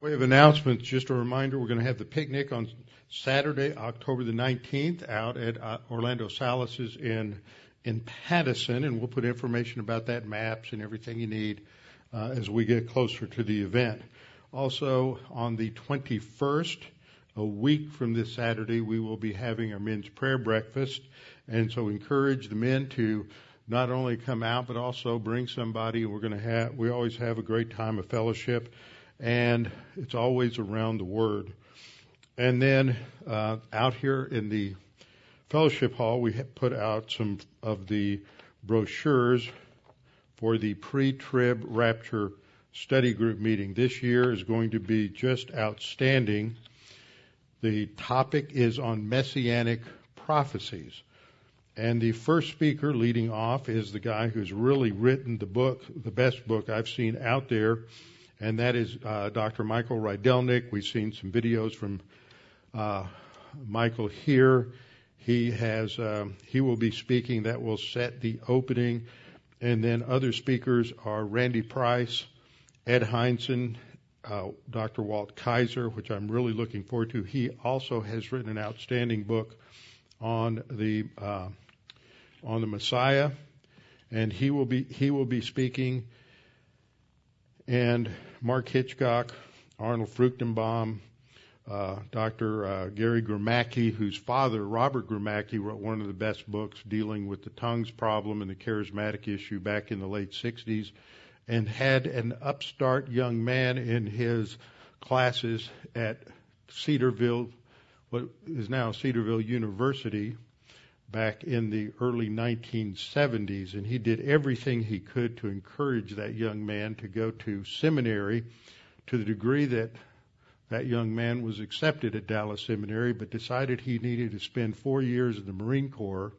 Way of announcements, just a reminder, we're going to have the picnic on Saturday, October the 19th, out at uh, Orlando Salas's in in Pattison, and we'll put information about that, maps and everything you need uh, as we get closer to the event. Also, on the 21st, a week from this Saturday, we will be having our men's prayer breakfast, and so encourage the men to not only come out but also bring somebody. We're going to have we always have a great time of fellowship and it's always around the Word. And then uh, out here in the fellowship hall, we put out some of the brochures for the pre-trib rapture study group meeting. This year is going to be just outstanding. The topic is on messianic prophecies. And the first speaker leading off is the guy who's really written the book, the best book I've seen out there and that is uh, Dr. Michael Rydelnik. We've seen some videos from uh, Michael here. He has um, he will be speaking. That will set the opening, and then other speakers are Randy Price, Ed Hindson, uh, Dr. Walt Kaiser, which I'm really looking forward to. He also has written an outstanding book on the uh, on the Messiah, and he will be he will be speaking. And Mark Hitchcock, Arnold Fruchtenbaum, uh, Dr. Uh, Gary Gromacki, whose father, Robert Gromacki, wrote one of the best books dealing with the tongues problem and the charismatic issue back in the late 60s, and had an upstart young man in his classes at Cedarville, what is now Cedarville University, back in the early 1970s, and he did everything he could to encourage that young man to go to seminary to the degree that that young man was accepted at Dallas Seminary, but decided he needed to spend four years in the Marine Corps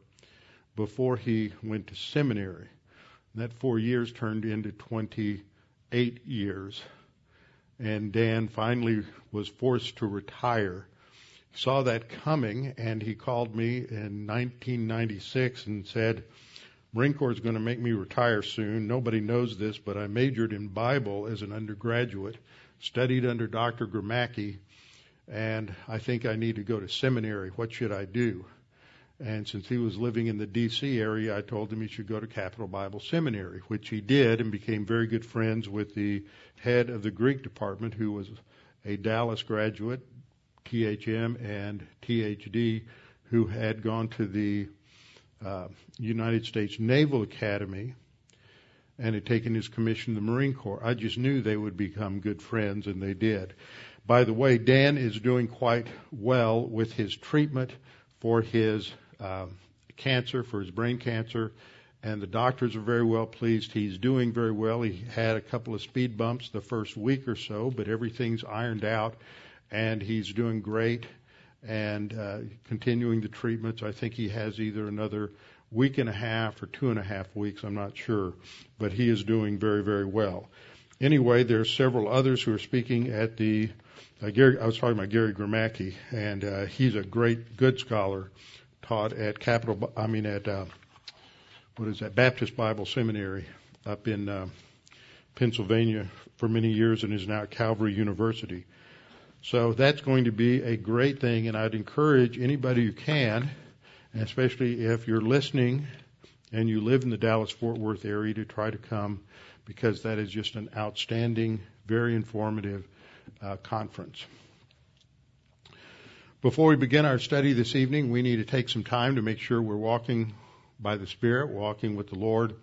before he went to seminary. And that four years turned into 28 years. And Dan finally was forced to retire saw that coming and he called me in 1996 and said, Marine Corps is going to make me retire soon. Nobody knows this, but I majored in Bible as an undergraduate, studied under Dr. Gromacki, and I think I need to go to seminary. What should I do? And since he was living in the D.C. area, I told him he should go to Capital Bible Seminary, which he did and became very good friends with the head of the Greek department, who was a Dallas graduate, THM and THD who had gone to the uh, United States Naval Academy and had taken his commission in the Marine Corps. I just knew they would become good friends, and they did. By the way, Dan is doing quite well with his treatment for his uh, cancer, for his brain cancer, and the doctors are very well pleased. He's doing very well. He had a couple of speed bumps the first week or so, but everything's ironed out and he's doing great and uh, continuing the treatments. I think he has either another week and a half or two and a half weeks. I'm not sure, but he is doing very, very well. Anyway, there are several others who are speaking at the. Uh, Gary, I was talking about Gary Gromacki, and uh, he's a great, good scholar, taught at Capital. I mean, at uh, what is that? Baptist Bible Seminary up in uh, Pennsylvania for many years, and is now at Calvary University. So that's going to be a great thing, and I'd encourage anybody who can, especially if you're listening and you live in the Dallas Fort Worth area, to try to come because that is just an outstanding, very informative uh, conference. Before we begin our study this evening, we need to take some time to make sure we're walking by the Spirit, walking with the Lord.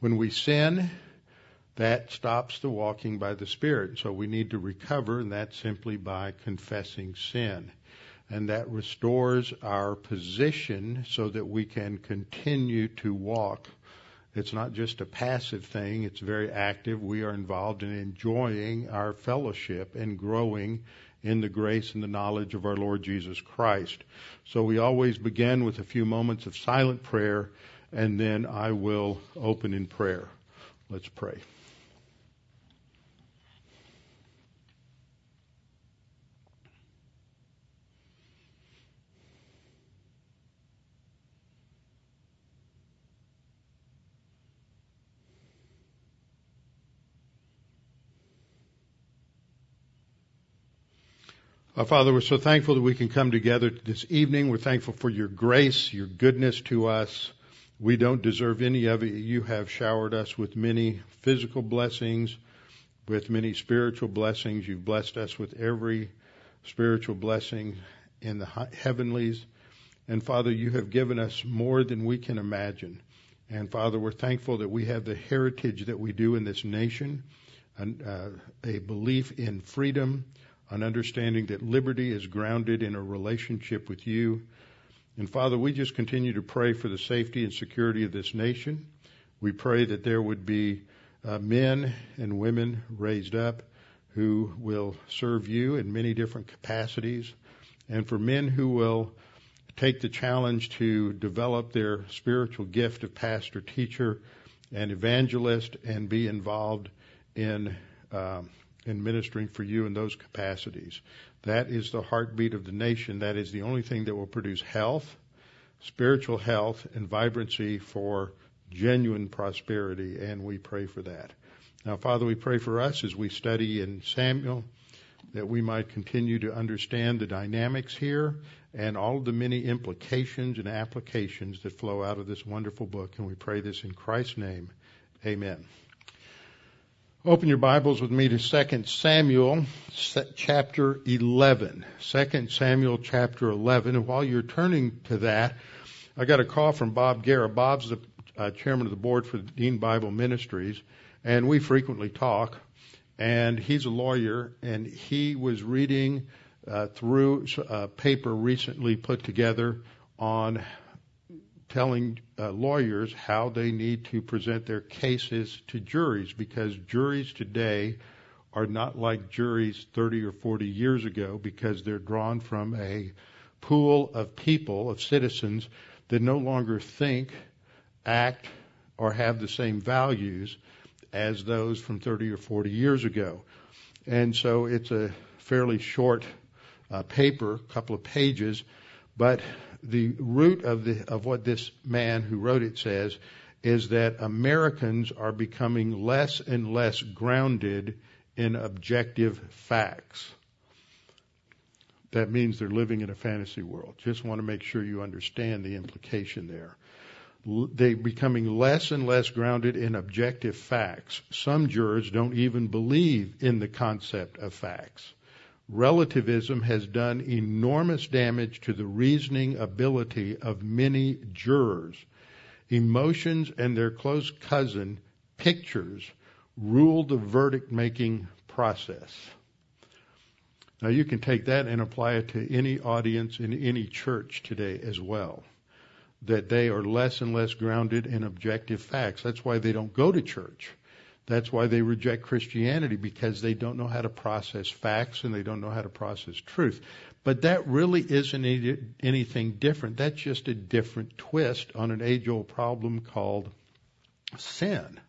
When we sin, that stops the walking by the Spirit. So we need to recover, and that's simply by confessing sin. And that restores our position so that we can continue to walk. It's not just a passive thing, it's very active. We are involved in enjoying our fellowship and growing in the grace and the knowledge of our Lord Jesus Christ. So we always begin with a few moments of silent prayer, and then I will open in prayer. Let's pray. Uh, Father, we're so thankful that we can come together this evening. We're thankful for your grace, your goodness to us. We don't deserve any of it. You have showered us with many physical blessings, with many spiritual blessings. You've blessed us with every spiritual blessing in the heavenlies. And Father, you have given us more than we can imagine. And Father, we're thankful that we have the heritage that we do in this nation, an, uh, a belief in freedom, an understanding that liberty is grounded in a relationship with you. And Father, we just continue to pray for the safety and security of this nation. We pray that there would be uh, men and women raised up who will serve you in many different capacities, and for men who will take the challenge to develop their spiritual gift of pastor, teacher, and evangelist, and be involved in um, in ministering for you in those capacities. That is the heartbeat of the nation. That is the only thing that will produce health, spiritual health, and vibrancy for genuine prosperity, and we pray for that. Now, Father, we pray for us as we study in Samuel that we might continue to understand the dynamics here and all of the many implications and applications that flow out of this wonderful book. And we pray this in Christ's name. Amen. Open your Bibles with me to 2 Samuel chapter 11. 2 Samuel chapter 11. And while you're turning to that, I got a call from Bob Guerra. Bob's the uh, chairman of the board for Dean Bible Ministries, and we frequently talk. And he's a lawyer, and he was reading uh, through a paper recently put together on telling uh, lawyers how they need to present their cases to juries because juries today are not like juries 30 or 40 years ago because they're drawn from a pool of people, of citizens that no longer think, act, or have the same values as those from 30 or 40 years ago. And so it's a fairly short uh, paper, a couple of pages, but the root of the of what this man who wrote it says is that Americans are becoming less and less grounded in objective facts. That means they're living in a fantasy world. Just want to make sure you understand the implication there. L- They're becoming less and less grounded in objective facts. Some jurors don't even believe in the concept of facts relativism has done enormous damage to the reasoning ability of many jurors. Emotions and their close cousin, pictures, rule the verdict making process. Now you can take that and apply it to any audience in any church today as well. That they are less and less grounded in objective facts. That's why they don't go to church that's why they reject Christianity because they don't know how to process facts and they don't know how to process truth. But that really isn't any, anything different. That's just a different twist on an age old problem called sin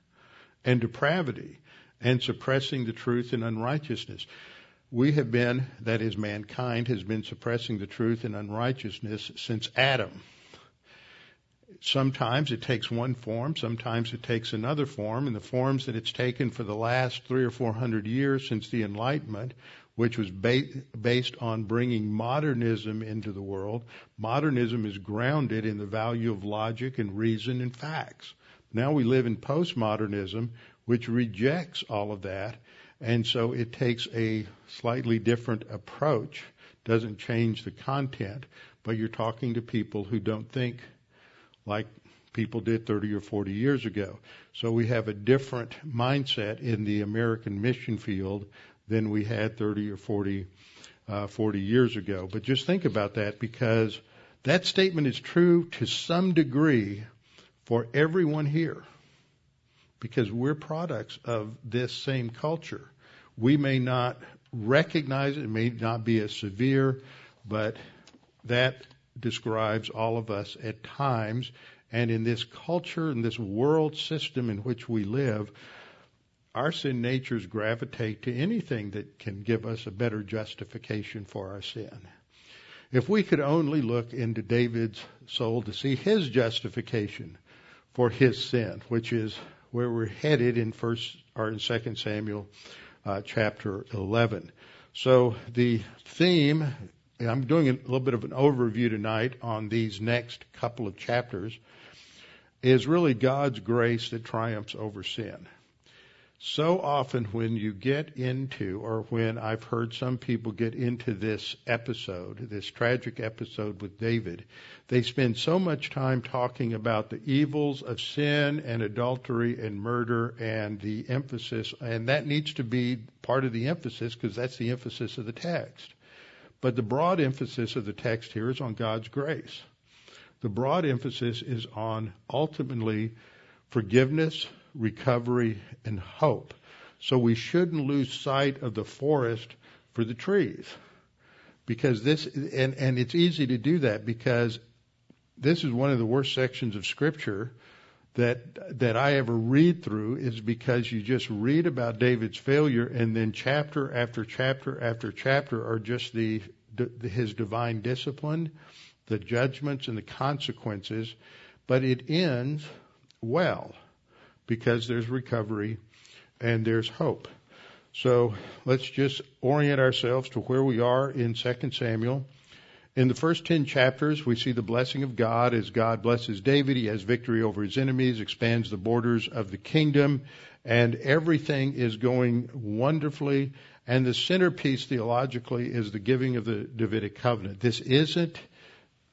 and depravity and suppressing the truth and unrighteousness. We have been, that is, mankind has been suppressing the truth and unrighteousness since Adam sometimes it takes one form, sometimes it takes another form, and the forms that it's taken for the last three or four hundred years since the Enlightenment, which was ba- based on bringing modernism into the world, modernism is grounded in the value of logic and reason and facts. Now we live in postmodernism, which rejects all of that, and so it takes a slightly different approach. Doesn't change the content, but you're talking to people who don't think like people did 30 or 40 years ago. So we have a different mindset in the American mission field than we had 30 or 40, uh, 40 years ago. But just think about that because that statement is true to some degree for everyone here because we're products of this same culture. We may not recognize it, it may not be as severe, but that describes all of us at times. And in this culture, in this world system in which we live, our sin natures gravitate to anything that can give us a better justification for our sin. If we could only look into David's soul to see his justification for his sin, which is where we're headed in first or in Second Samuel uh, chapter 11. So the theme, I'm doing a little bit of an overview tonight on these next couple of chapters, is really God's grace that triumphs over sin. So often when you get into, or when I've heard some people get into this episode, this tragic episode with David, they spend so much time talking about the evils of sin and adultery and murder and the emphasis, and that needs to be part of the emphasis because that's the emphasis of the text. But the broad emphasis of the text here is on God's grace. The broad emphasis is on ultimately forgiveness, recovery, and hope. So we shouldn't lose sight of the forest for the trees. Because this, and, and it's easy to do that because this is one of the worst sections of scripture that that I ever read through is because you just read about David's failure and then chapter after chapter after chapter are just the, his divine discipline, the judgments and the consequences, but it ends well because there's recovery and there's hope. So let's just orient ourselves to where we are in 2 Samuel. In the first 10 chapters, we see the blessing of God as God blesses David. He has victory over his enemies, expands the borders of the kingdom, and everything is going wonderfully. And the centerpiece theologically is the giving of the Davidic covenant. This isn't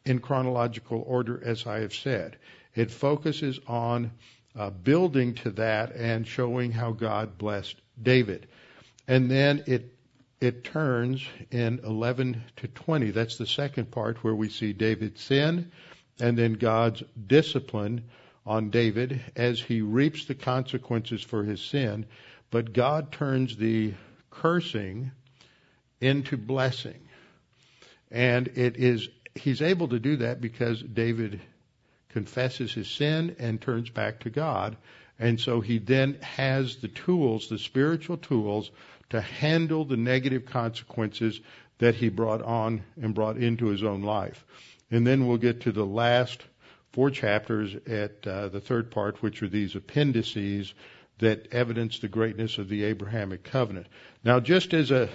in chronological order, as I have said. It focuses on uh, building to that and showing how God blessed David. And then it it turns in 11 to 20. That's the second part where we see David's sin and then God's discipline on David as he reaps the consequences for his sin. But God turns the cursing into blessing. And it is, he's able to do that because David confesses his sin and turns back to God. And so he then has the tools, the spiritual tools, to handle the negative consequences that he brought on and brought into his own life. And then we'll get to the last four chapters at uh, the third part, which are these appendices that evidence the greatness of the Abrahamic covenant. Now, just as a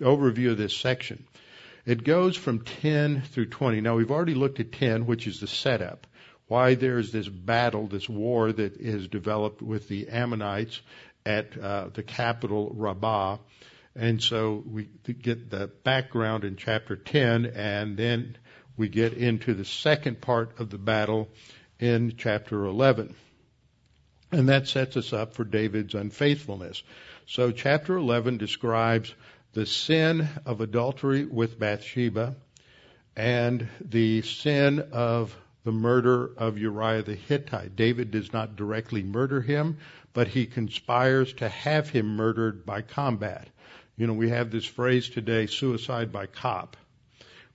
overview of this section, it goes from 10 through 20. Now, we've already looked at 10, which is the setup why there's this battle, this war that is developed with the Ammonites at uh, the capital Rabbah. And so we get the background in chapter 10, and then we get into the second part of the battle in chapter 11. And that sets us up for David's unfaithfulness. So chapter 11 describes the sin of adultery with Bathsheba and the sin of the murder of Uriah the Hittite. David does not directly murder him, but he conspires to have him murdered by combat. You know, we have this phrase today, suicide by cop,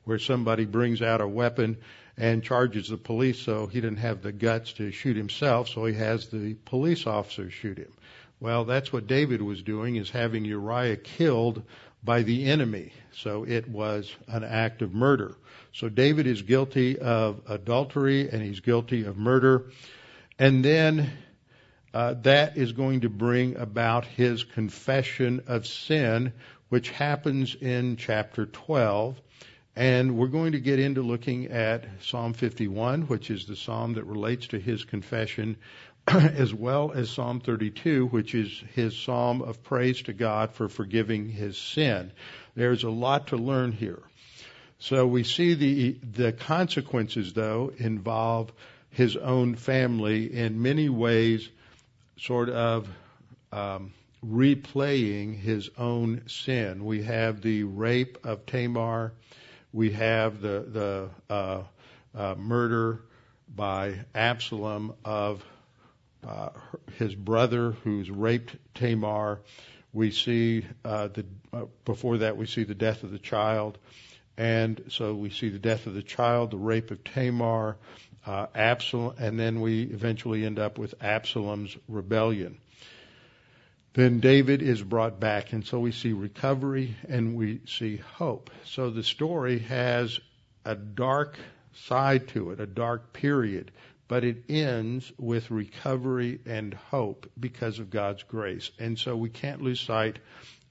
where somebody brings out a weapon and charges the police so he didn't have the guts to shoot himself, so he has the police officer shoot him. Well, that's what David was doing, is having Uriah killed by the enemy. So it was an act of murder. So David is guilty of adultery and he's guilty of murder. And then uh, that is going to bring about his confession of sin, which happens in chapter 12. And we're going to get into looking at Psalm 51, which is the psalm that relates to his confession, as well as Psalm 32, which is his psalm of praise to God for forgiving his sin. There's a lot to learn here. So we see the the consequences though involve his own family in many ways, sort of um, replaying his own sin. We have the rape of Tamar, we have the the uh, uh, murder by Absalom of uh, his brother who's raped Tamar. We see uh, the uh, before that we see the death of the child. And so we see the death of the child, the rape of Tamar, uh, Absalom, and then we eventually end up with Absalom's rebellion. Then David is brought back, and so we see recovery and we see hope. So the story has a dark side to it, a dark period, but it ends with recovery and hope because of God's grace. And so we can't lose sight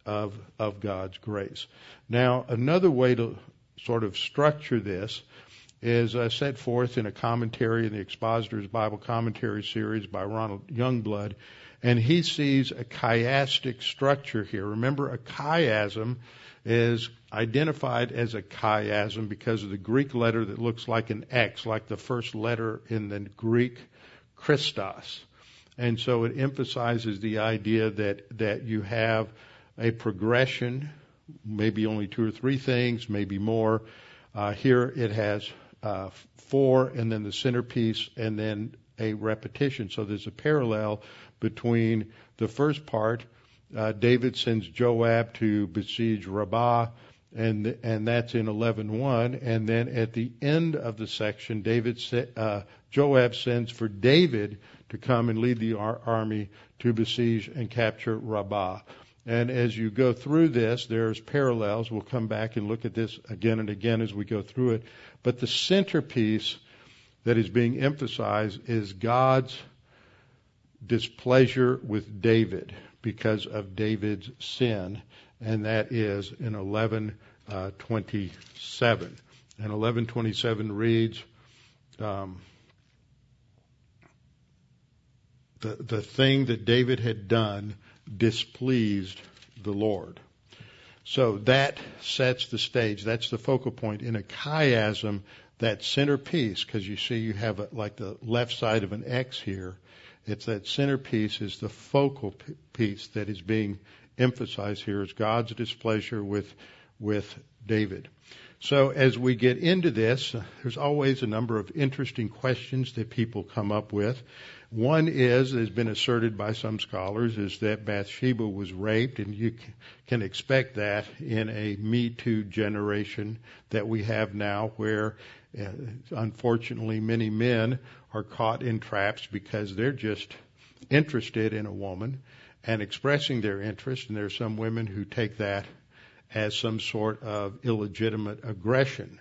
of, of God's grace. Now, another way to sort of structure this is uh, set forth in a commentary in the Expositor's Bible Commentary series by Ronald Youngblood, and he sees a chiastic structure here. Remember, a chiasm is identified as a chiasm because of the Greek letter that looks like an X, like the first letter in the Greek Christos. And so it emphasizes the idea that, that you have a progression, maybe only two or three things, maybe more. Uh, here it has uh, four, and then the centerpiece, and then a repetition. So there's a parallel between the first part. Uh, David sends Joab to besiege Rabbah, and and that's in 11:1. And then at the end of the section, David uh, Joab sends for David to come and lead the ar- army to besiege and capture Rabbah. And as you go through this, there's parallels. We'll come back and look at this again and again as we go through it. But the centerpiece that is being emphasized is God's displeasure with David because of David's sin, and that is in 1127. Uh, and 1127 reads, um, the, the thing that David had done displeased the Lord. So that sets the stage. That's the focal point. In a chiasm, that centerpiece, because you see you have a, like the left side of an X here, it's that centerpiece is the focal piece that is being emphasized here is God's displeasure with, with David. So as we get into this, there's always a number of interesting questions that people come up with. One is, has been asserted by some scholars, is that Bathsheba was raped, and you can expect that in a Me Too generation that we have now, where uh, unfortunately many men are caught in traps because they're just interested in a woman and expressing their interest, and there are some women who take that as some sort of illegitimate aggression.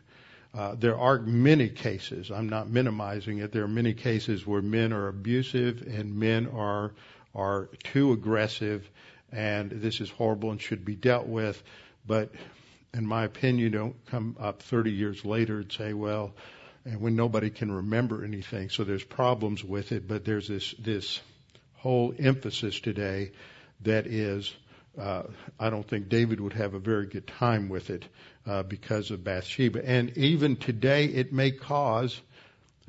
Uh, there are many cases. I'm not minimizing it. There are many cases where men are abusive and men are are too aggressive, and this is horrible and should be dealt with. But in my opinion, don't come up 30 years later and say, well, and when nobody can remember anything. So there's problems with it, but there's this this whole emphasis today that is uh, I don't think David would have a very good time with it uh, because of Bathsheba. And even today, it may cause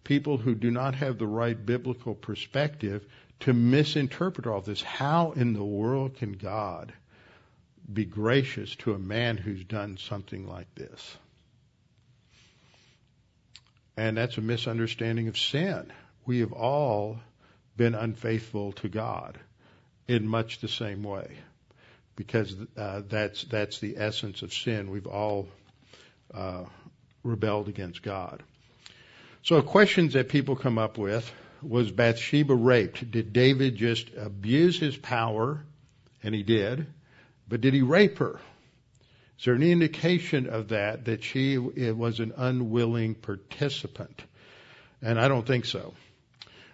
people who do not have the right biblical perspective to misinterpret all this. How in the world can God be gracious to a man who's done something like this? And that's a misunderstanding of sin. We have all been unfaithful to God in much the same way because uh, that's that's the essence of sin. We've all uh, rebelled against God. So questions that people come up with was Bathsheba raped? Did David just abuse his power? And he did. But did he rape her? Is there any indication of that, that she was an unwilling participant? And I don't think so.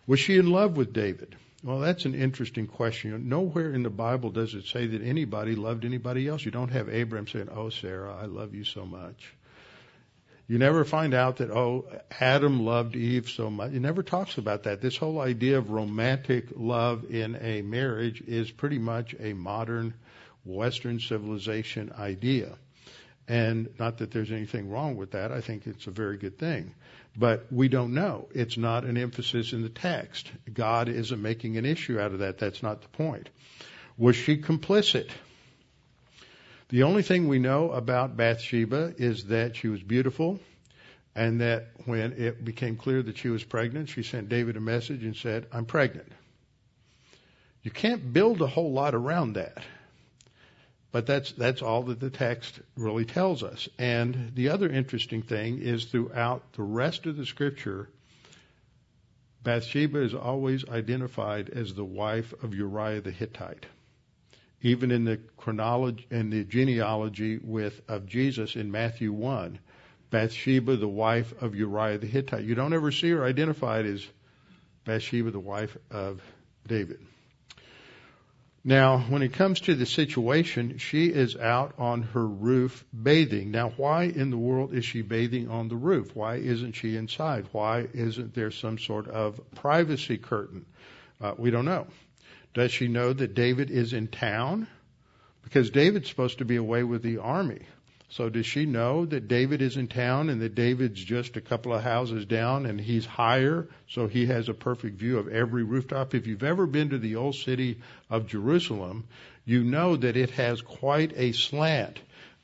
Was she in love with David? Well, that's an interesting question. Nowhere in the Bible does it say that anybody loved anybody else. You don't have Abraham saying, Oh, Sarah, I love you so much. You never find out that, oh, Adam loved Eve so much. It never talks about that. This whole idea of romantic love in a marriage is pretty much a modern Western civilization idea. And not that there's anything wrong with that. I think it's a very good thing. But we don't know. It's not an emphasis in the text. God isn't making an issue out of that. That's not the point. Was she complicit? The only thing we know about Bathsheba is that she was beautiful and that when it became clear that she was pregnant, she sent David a message and said, I'm pregnant. You can't build a whole lot around that. But that's that's all that the text really tells us. And the other interesting thing is throughout the rest of the scripture, Bathsheba is always identified as the wife of Uriah the Hittite. Even in the chronology and the genealogy with of Jesus in Matthew one, Bathsheba the wife of Uriah the Hittite. You don't ever see her identified as Bathsheba the wife of David. Now, when it comes to the situation, she is out on her roof bathing. Now, why in the world is she bathing on the roof? Why isn't she inside? Why isn't there some sort of privacy curtain? Uh, we don't know. Does she know that David is in town? Because David's supposed to be away with the army. So does she know that David is in town and that David's just a couple of houses down and he's higher, so he has a perfect view of every rooftop? If you've ever been to the old city of Jerusalem, you know that it has quite a slant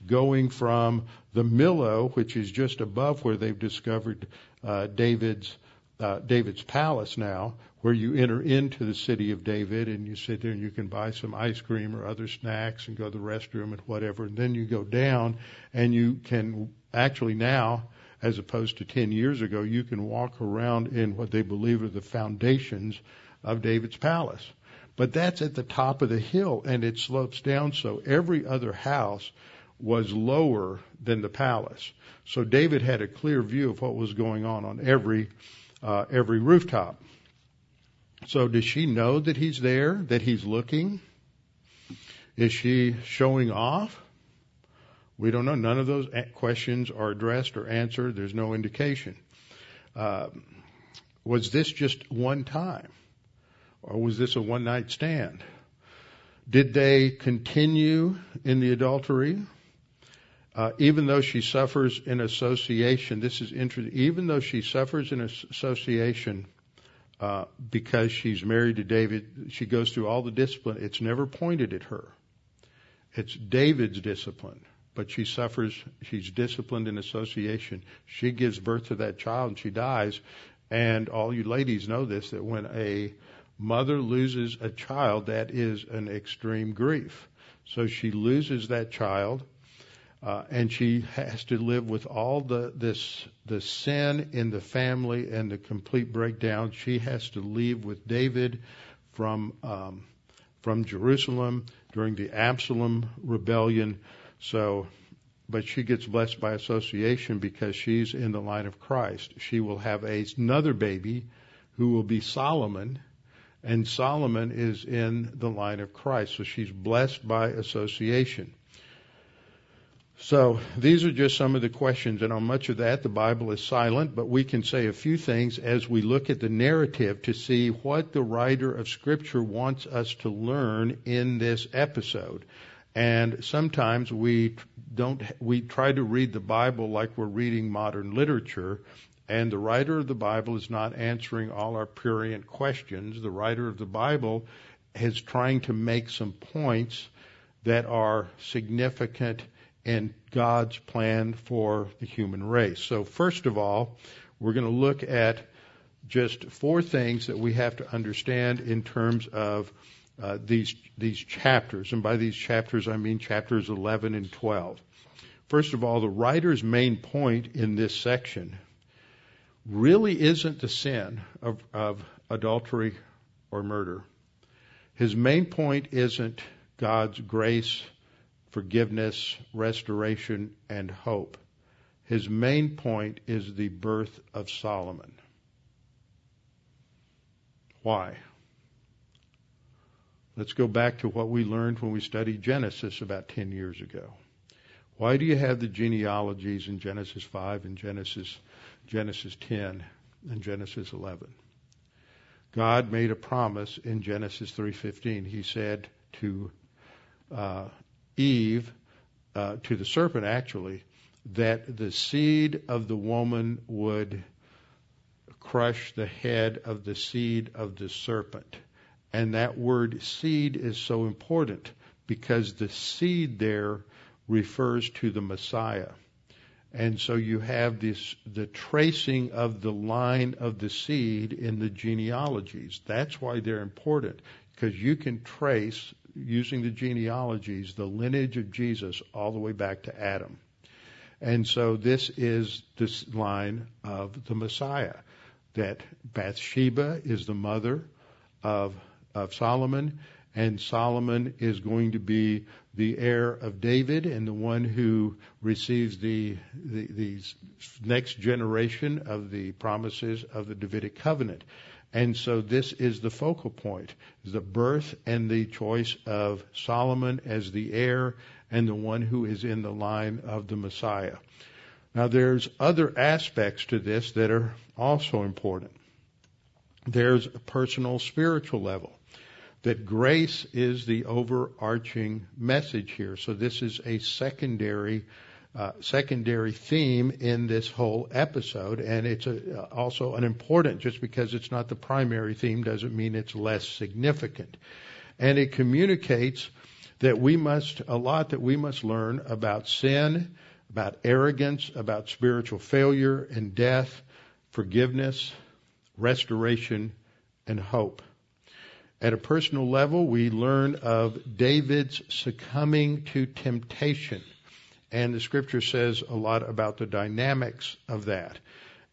going from the Millo, which is just above where they've discovered uh, David's uh, David's palace now, where you enter into the city of David and you sit there and you can buy some ice cream or other snacks and go to the restroom and whatever. And then you go down and you can actually now, as opposed to 10 years ago, you can walk around in what they believe are the foundations of David's palace. But that's at the top of the hill and it slopes down so every other house was lower than the palace. So David had a clear view of what was going on on every uh, every rooftop. So does she know that he's there, that he's looking? Is she showing off? We don't know. None of those questions are addressed or answered. There's no indication. Uh, was this just one time? Or was this a one night stand? Did they continue in the adultery? Uh, even though she suffers in association, this is interesting, even though she suffers in association uh, because she's married to David, she goes through all the discipline. It's never pointed at her. It's David's discipline, but she suffers, she's disciplined in association. She gives birth to that child and she dies. And all you ladies know this, that when a mother loses a child, that is an extreme grief. So she loses that child uh, and she has to live with all the this the sin in the family and the complete breakdown. She has to leave with David from um, from Jerusalem during the Absalom rebellion. So, but she gets blessed by association because she's in the line of Christ. She will have a, another baby who will be Solomon, and Solomon is in the line of Christ. So she's blessed by association. So these are just some of the questions, and on much of that the Bible is silent, but we can say a few things as we look at the narrative to see what the writer of Scripture wants us to learn in this episode. And sometimes we don't, we try to read the Bible like we're reading modern literature, and the writer of the Bible is not answering all our prurient questions. The writer of the Bible is trying to make some points that are significant and God's plan for the human race. So first of all, we're going to look at just four things that we have to understand in terms of uh, these these chapters, and by these chapters I mean chapters 11 and 12. First of all, the writer's main point in this section really isn't the sin of, of adultery or murder. His main point isn't God's grace forgiveness, restoration, and hope. His main point is the birth of Solomon. Why? Let's go back to what we learned when we studied Genesis about 10 years ago. Why do you have the genealogies in Genesis 5 and Genesis Genesis 10 and Genesis 11? God made a promise in Genesis 3:15. He said to uh, Eve, uh, to the serpent actually, that the seed of the woman would crush the head of the seed of the serpent. And that word seed is so important because the seed there refers to the Messiah. And so you have this, the tracing of the line of the seed in the genealogies. That's why they're important because you can trace using the genealogies, the lineage of Jesus all the way back to Adam. And so this is this line of the Messiah, that Bathsheba is the mother of, of Solomon, and Solomon is going to be the heir of David and the one who receives the, the, the next generation of the promises of the Davidic covenant. And so this is the focal point, the birth and the choice of Solomon as the heir and the one who is in the line of the Messiah. Now there's other aspects to this that are also important. There's a personal spiritual level. That grace is the overarching message here. So this is a secondary uh, secondary theme in this whole episode, and it's a, also an important. Just because it's not the primary theme doesn't mean it's less significant, and it communicates that we must a lot that we must learn about sin, about arrogance, about spiritual failure and death, forgiveness, restoration, and hope. At a personal level, we learn of David's succumbing to temptation and the scripture says a lot about the dynamics of that.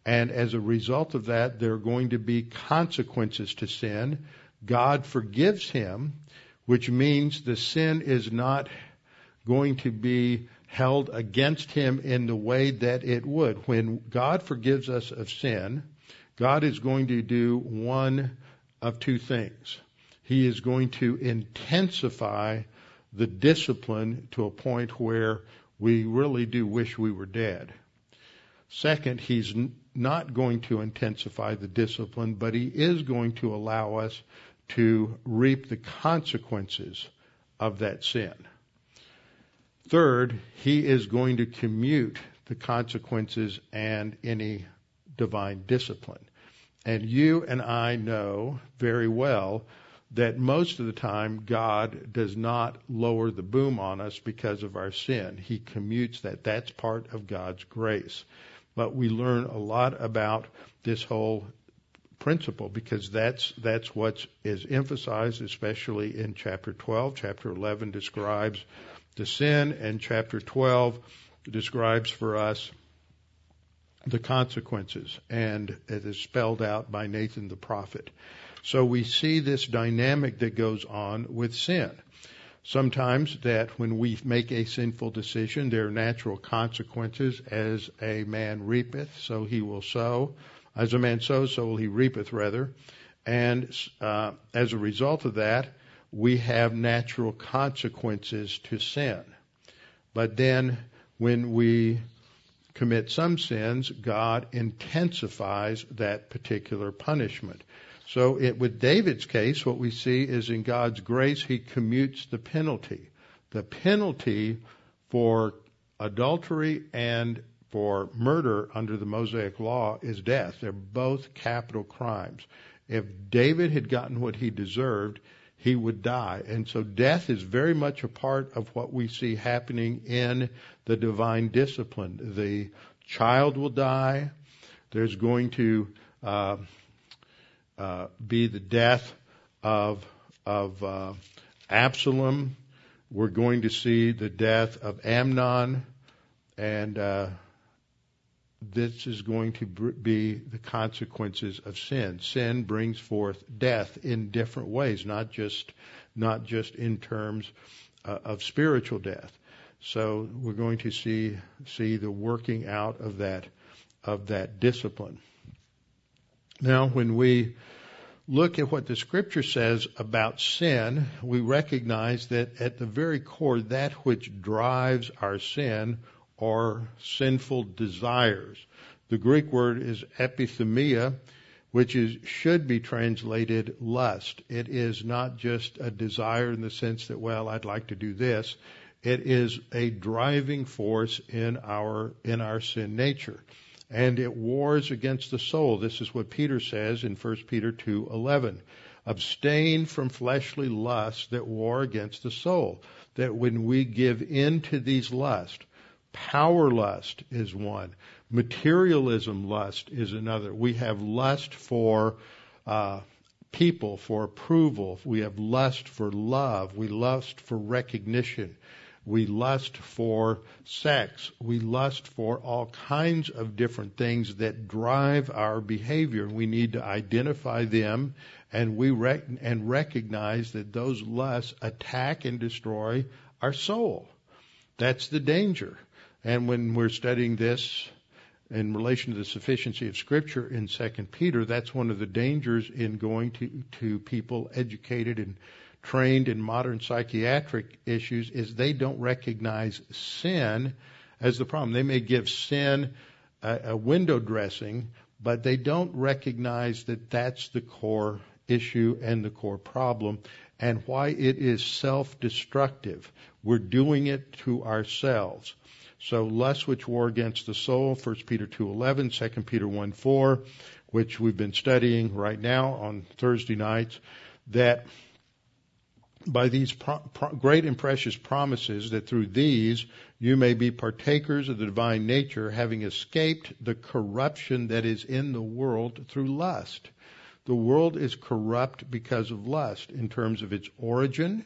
And as a result of that, there are going to be consequences to sin. God forgives him, which means the sin is not going to be held against him in the way that it would. When God forgives us of sin, God is going to do one of two things. He is going to intensify the discipline to a point where we really do wish we were dead. Second, he's not going to intensify the discipline, but he is going to allow us to reap the consequences of that sin. Third, he is going to commute the consequences and any divine discipline. And you and I know very well that most of the time God does not lower the boom on us because of our sin. He commutes that. That's part of God's grace. But we learn a lot about this whole principle because that's that's what is emphasized especially in chapter 12 chapter 11 describes the sin and chapter 12 describes for us the consequences and it is spelled out by Nathan the prophet so we see this dynamic that goes on with sin. Sometimes that when we make a sinful decision, there are natural consequences as a man reapeth, so he will sow. As a man sows, so will he reapeth rather. And uh, as a result of that, we have natural consequences to sin. But then when we commit some sins, God intensifies that particular punishment. So it, with David's case, what we see is in God's grace, he commutes the penalty. The penalty for adultery and for murder under the Mosaic law is death. They're both capital crimes. If David had gotten what he deserved, he would die. And so death is very much a part of what we see happening in the divine discipline. The child will die. There's going to uh, uh, be the death of of uh, Absalom. We're going to see the death of Amnon, and uh, this is going to be the consequences of sin. Sin brings forth death in different ways, not just not just in terms uh, of spiritual death. So we're going to see see the working out of that of that discipline. Now, when we look at what the scripture says about sin, we recognize that at the very core, that which drives our sin are sinful desires. The Greek word is epithumia, which is, should be translated lust. It is not just a desire in the sense that, well, I'd like to do this. It is a driving force in our, in our sin nature and it wars against the soul. This is what Peter says in 1 Peter 2:11. Abstain from fleshly lusts that war against the soul. That when we give in to these lusts, power lust is one, materialism lust is another. We have lust for uh, people, for approval. We have lust for love. We lust for recognition. We lust for sex. We lust for all kinds of different things that drive our behavior. We need to identify them and we rec- and recognize that those lusts attack and destroy our soul. That's the danger. And when we're studying this in relation to the sufficiency of Scripture in Second Peter, that's one of the dangers in going to, to people educated and trained in modern psychiatric issues is they don't recognize sin as the problem. They may give sin a, a window dressing, but they don't recognize that that's the core issue and the core problem and why it is self-destructive. We're doing it to ourselves. So lust which war against the soul, 1 Peter 2.11, 2 Peter 1.4, which we've been studying right now on Thursday nights, that by these pro- pro- great and precious promises that through these you may be partakers of the divine nature, having escaped the corruption that is in the world through lust. The world is corrupt because of lust in terms of its origin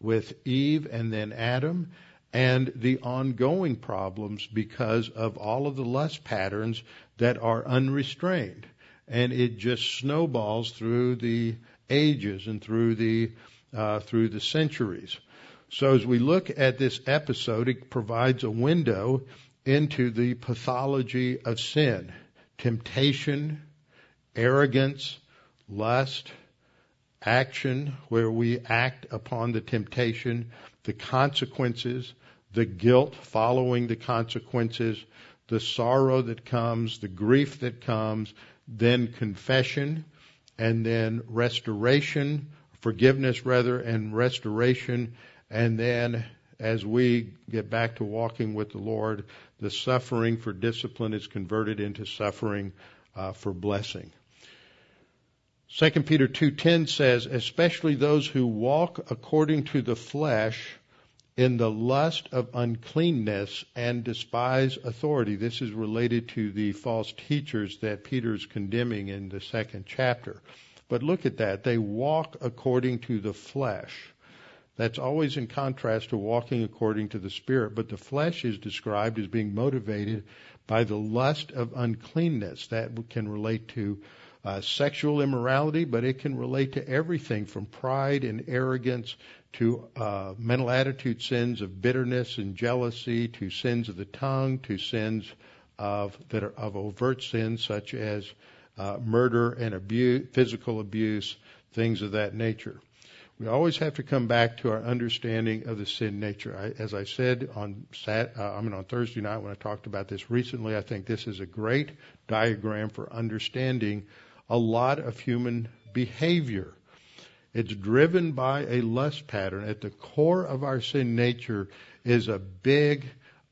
with Eve and then Adam, and the ongoing problems because of all of the lust patterns that are unrestrained. And it just snowballs through the ages and through the uh, through the centuries. So as we look at this episode, it provides a window into the pathology of sin, temptation, arrogance, lust, action, where we act upon the temptation, the consequences, the guilt following the consequences, the sorrow that comes, the grief that comes, then confession, and then restoration, forgiveness rather, and restoration, and then as we get back to walking with the Lord, the suffering for discipline is converted into suffering uh, for blessing. 2 Peter 2:10 says, "Especially those who walk according to the flesh in the lust of uncleanness and despise authority. This is related to the false teachers that Peter is condemning in the second chapter. But look at that. They walk according to the flesh. That's always in contrast to walking according to the Spirit. But the flesh is described as being motivated by the lust of uncleanness. That can relate to uh, sexual immorality, but it can relate to everything from pride and arrogance to uh, mental attitude sins of bitterness and jealousy, to sins of the tongue, to sins of that are of overt sins such as uh, murder and abuse, physical abuse, things of that nature. We always have to come back to our understanding of the sin nature. I, as I said on Sat, uh, I mean on Thursday night when I talked about this recently, I think this is a great diagram for understanding a lot of human behavior. It's driven by a lust pattern. At the core of our sin nature is a big,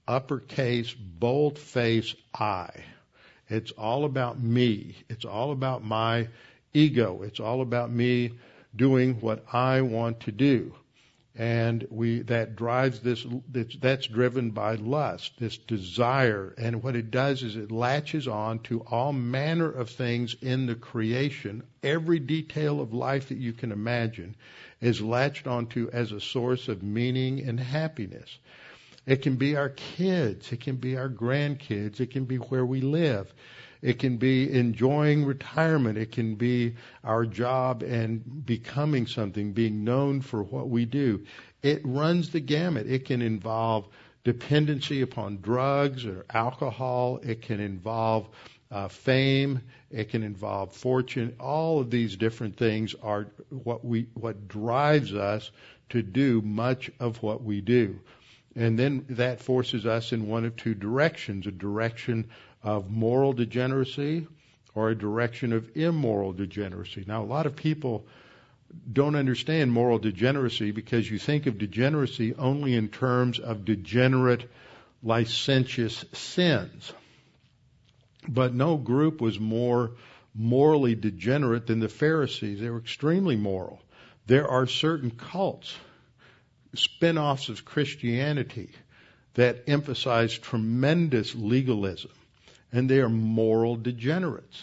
uppercase, bold face I. It's all about me. It's all about my ego. It's all about me doing what I want to do and we that drives this that's driven by lust this desire and what it does is it latches on to all manner of things in the creation every detail of life that you can imagine is latched onto as a source of meaning and happiness it can be our kids it can be our grandkids it can be where we live it can be enjoying retirement. It can be our job and becoming something, being known for what we do. It runs the gamut. It can involve dependency upon drugs or alcohol. It can involve uh, fame. It can involve fortune. All of these different things are what we what drives us to do much of what we do. And then that forces us in one of two directions, a direction of moral degeneracy or a direction of immoral degeneracy. Now, a lot of people don't understand moral degeneracy because you think of degeneracy only in terms of degenerate, licentious sins. But no group was more morally degenerate than the Pharisees. They were extremely moral. There are certain cults, spin offs of Christianity, that emphasize tremendous legalism and they are moral degenerates.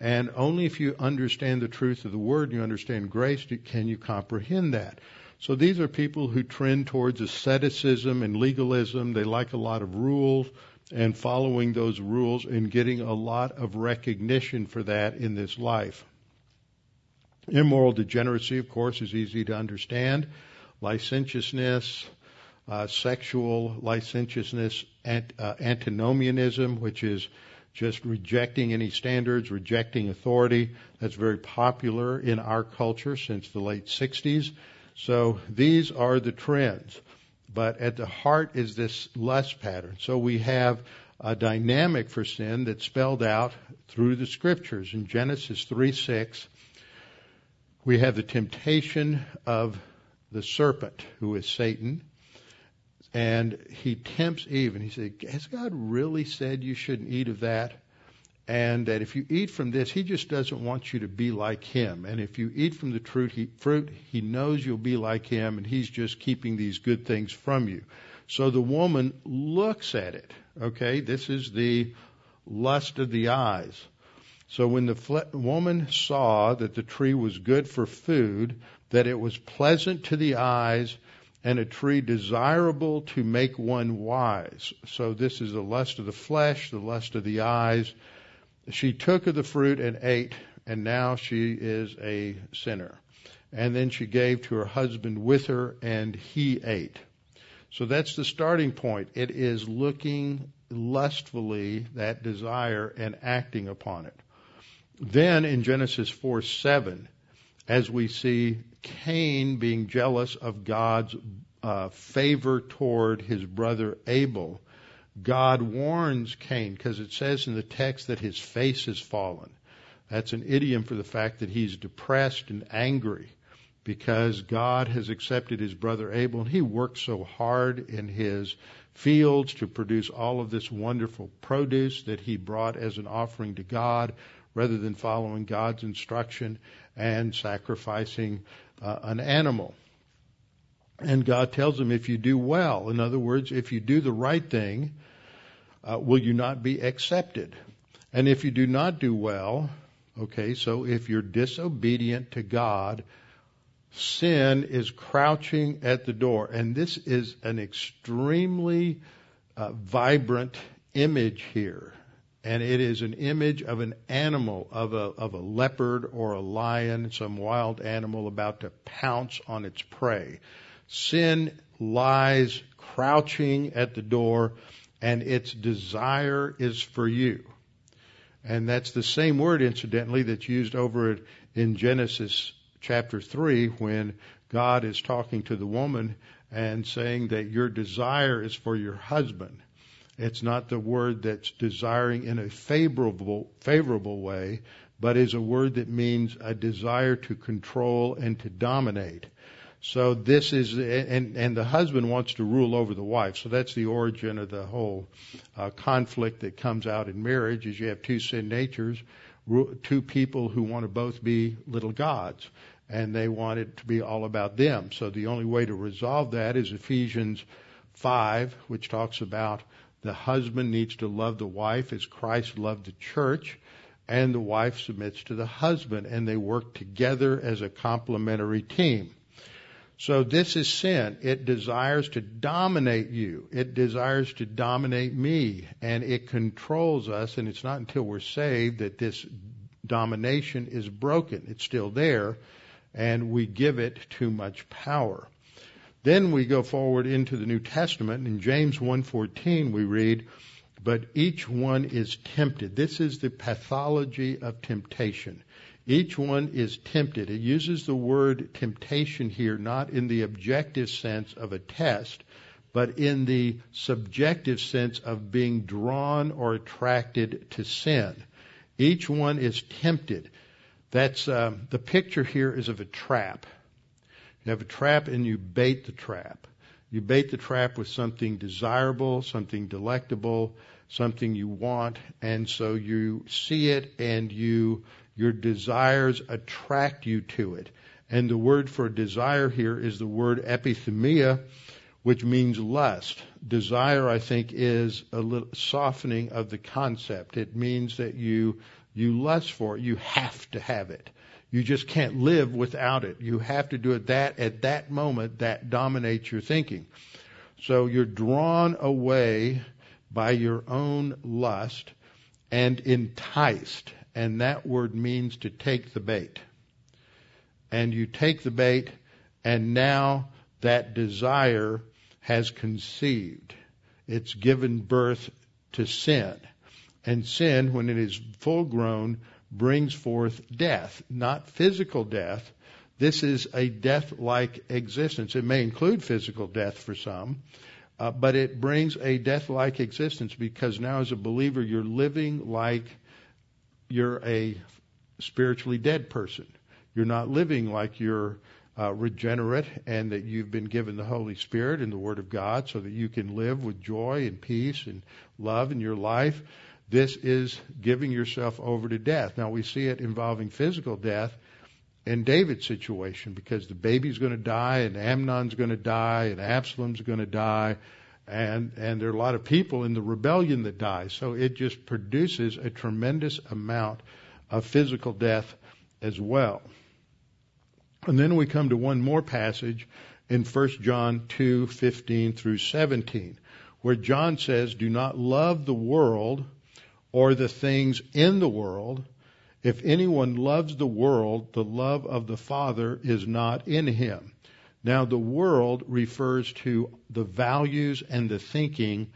And only if you understand the truth of the word, you understand grace, can you comprehend that. So these are people who trend towards asceticism and legalism. They like a lot of rules and following those rules and getting a lot of recognition for that in this life. Immoral degeneracy, of course, is easy to understand. Licentiousness, uh, sexual licentiousness, ant, uh, antinomianism, which is just rejecting any standards, rejecting authority. That's very popular in our culture since the late 60s. So these are the trends. But at the heart is this lust pattern. So we have a dynamic for sin that's spelled out through the scriptures. In Genesis 3 6, we have the temptation of the serpent, who is Satan, and he tempts Eve, and he said, Has God really said you shouldn't eat of that? And that if you eat from this, he just doesn't want you to be like him. And if you eat from the fruit he, fruit, he knows you'll be like him, and he's just keeping these good things from you. So the woman looks at it. Okay, this is the lust of the eyes. So when the fle- woman saw that the tree was good for food, that it was pleasant to the eyes, and a tree desirable to make one wise. So this is the lust of the flesh, the lust of the eyes. She took of the fruit and ate, and now she is a sinner. And then she gave to her husband with her, and he ate. So that's the starting point. It is looking lustfully that desire and acting upon it. Then in Genesis 4 7, as we see Cain being jealous of God's uh, favor toward his brother Abel, God warns Cain because it says in the text that his face has fallen. That's an idiom for the fact that he's depressed and angry because God has accepted his brother Abel and he worked so hard in his fields to produce all of this wonderful produce that he brought as an offering to God rather than following God's instruction and sacrificing uh, an animal. And God tells him, if you do well, in other words, if you do the right thing, uh, will you not be accepted? And if you do not do well, okay, so if you're disobedient to God, sin is crouching at the door. And this is an extremely uh, vibrant image here and it is an image of an animal, of a, of a leopard or a lion, some wild animal about to pounce on its prey. Sin lies crouching at the door, and its desire is for you. And that's the same word, incidentally, that's used over in Genesis chapter 3 when God is talking to the woman and saying that your desire is for your husband. It's not the word that's desiring in a favorable, favorable way, but is a word that means a desire to control and to dominate. So this is, and, and the husband wants to rule over the wife. So that's the origin of the whole uh, conflict that comes out in marriage is you have two sin natures, two people who want to both be little gods and they want it to be all about them. So the only way to resolve that is Ephesians 5, which talks about the husband needs to love the wife as Christ loved the church, and the wife submits to the husband, and they work together as a complementary team. So this is sin. It desires to dominate you. It desires to dominate me, and it controls us, and it's not until we're saved that this domination is broken. It's still there, and we give it too much power. Then we go forward into the New Testament. In James 1:14 we read, "But each one is tempted." This is the pathology of temptation. Each one is tempted. It uses the word temptation here not in the objective sense of a test, but in the subjective sense of being drawn or attracted to sin. Each one is tempted. That's um, the picture here is of a trap. You have a trap and you bait the trap. You bait the trap with something desirable, something delectable, something you want, and so you see it and you your desires attract you to it. And the word for desire here is the word epithumia, which means lust. Desire, I think, is a little softening of the concept. It means that you you lust for it. You have to have it. You just can't live without it. You have to do it that at that moment that dominates your thinking. So you're drawn away by your own lust and enticed. And that word means to take the bait. And you take the bait and now that desire has conceived. It's given birth to sin. And sin, when it is full grown, brings forth death, not physical death. This is a death like existence. It may include physical death for some, uh, but it brings a death like existence because now, as a believer, you're living like you're a spiritually dead person. You're not living like you're uh, regenerate and that you've been given the Holy Spirit and the Word of God so that you can live with joy and peace and love in your life. This is giving yourself over to death. Now we see it involving physical death in David's situation because the baby's going to die and Amnon's going to die and Absalom's going to die and and there are a lot of people in the rebellion that die. So it just produces a tremendous amount of physical death as well. And then we come to one more passage in 1 John 2:15 through 17, where John says, "Do not love the world or the things in the world. If anyone loves the world, the love of the Father is not in him." Now, the world refers to the values and the thinking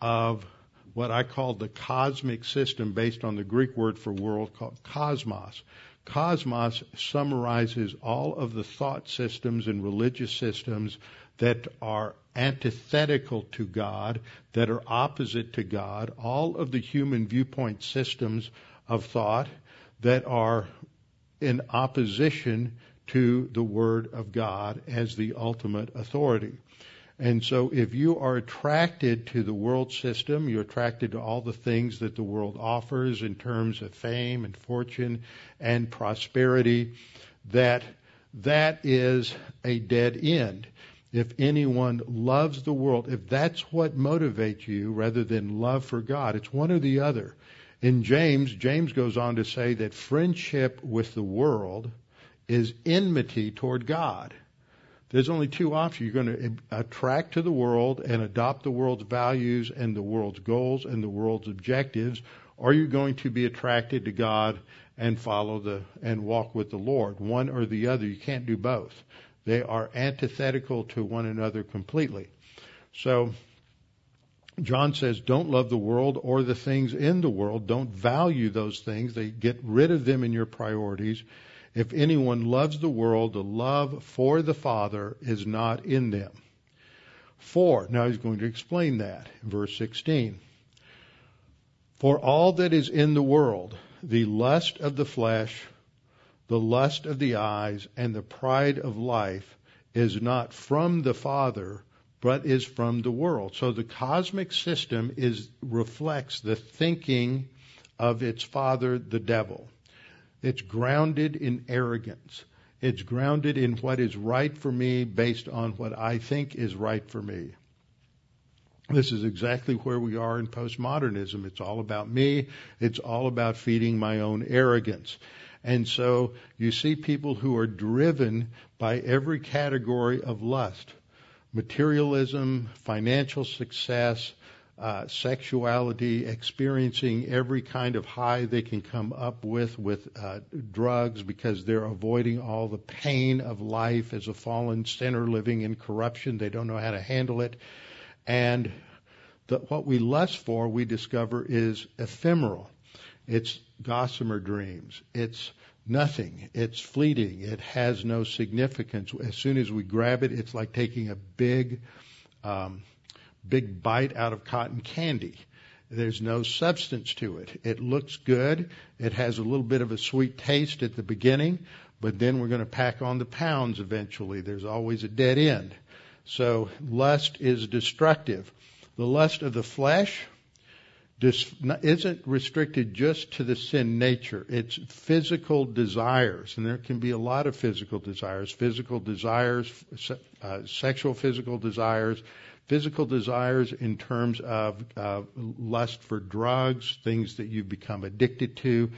of what I call the cosmic system based on the Greek word for world called cosmos. Cosmos summarizes all of the thought systems and religious systems that are antithetical to God, that are opposite to God, all of the human viewpoint systems of thought that are in opposition to the Word of God as the ultimate authority. And so if you are attracted to the world system, you're attracted to all the things that the world offers in terms of fame and fortune and prosperity, that that is a dead end. If anyone loves the world, if that's what motivates you rather than love for God, it's one or the other. In James, James goes on to say that friendship with the world is enmity toward God. There's only two options. You're going to attract to the world and adopt the world's values and the world's goals and the world's objectives, or you're going to be attracted to God and follow the and walk with the Lord. One or the other. You can't do both. They are antithetical to one another completely. So John says, don't love the world or the things in the world. Don't value those things. They get rid of them in your priorities if anyone loves the world, the love for the Father is not in them. For, now he's going to explain that in verse 16. For all that is in the world, the lust of the flesh, the lust of the eyes, and the pride of life is not from the Father, but is from the world. So the cosmic system is reflects the thinking of its father, the devil. It's grounded in arrogance. It's grounded in what is right for me based on what I think is right for me. This is exactly where we are in postmodernism. It's all about me. It's all about feeding my own arrogance. And so you see people who are driven by every category of lust. Materialism, financial success, uh, sexuality, experiencing every kind of high they can come up with with uh, drugs because they're avoiding all the pain of life as a fallen sinner living in corruption. They don't know how to handle it. And the, what we lust for, we discover, is ephemeral. It's gossamer dreams. It's nothing. It's fleeting. It has no significance. As soon as we grab it, it's like taking a big um, big bite out of cotton candy. There's no substance to it. It looks good. It has a little bit of a sweet taste at the beginning, but then we're going to pack on the pounds eventually. There's always a dead end. So lust is destructive. The lust of the flesh isn't restricted just to the sin nature. It's physical desires, and there can be a lot of physical desires. Physical desires, uh, sexual physical desires, physical desires in terms of uh, lust for drugs, things that you become addicted to,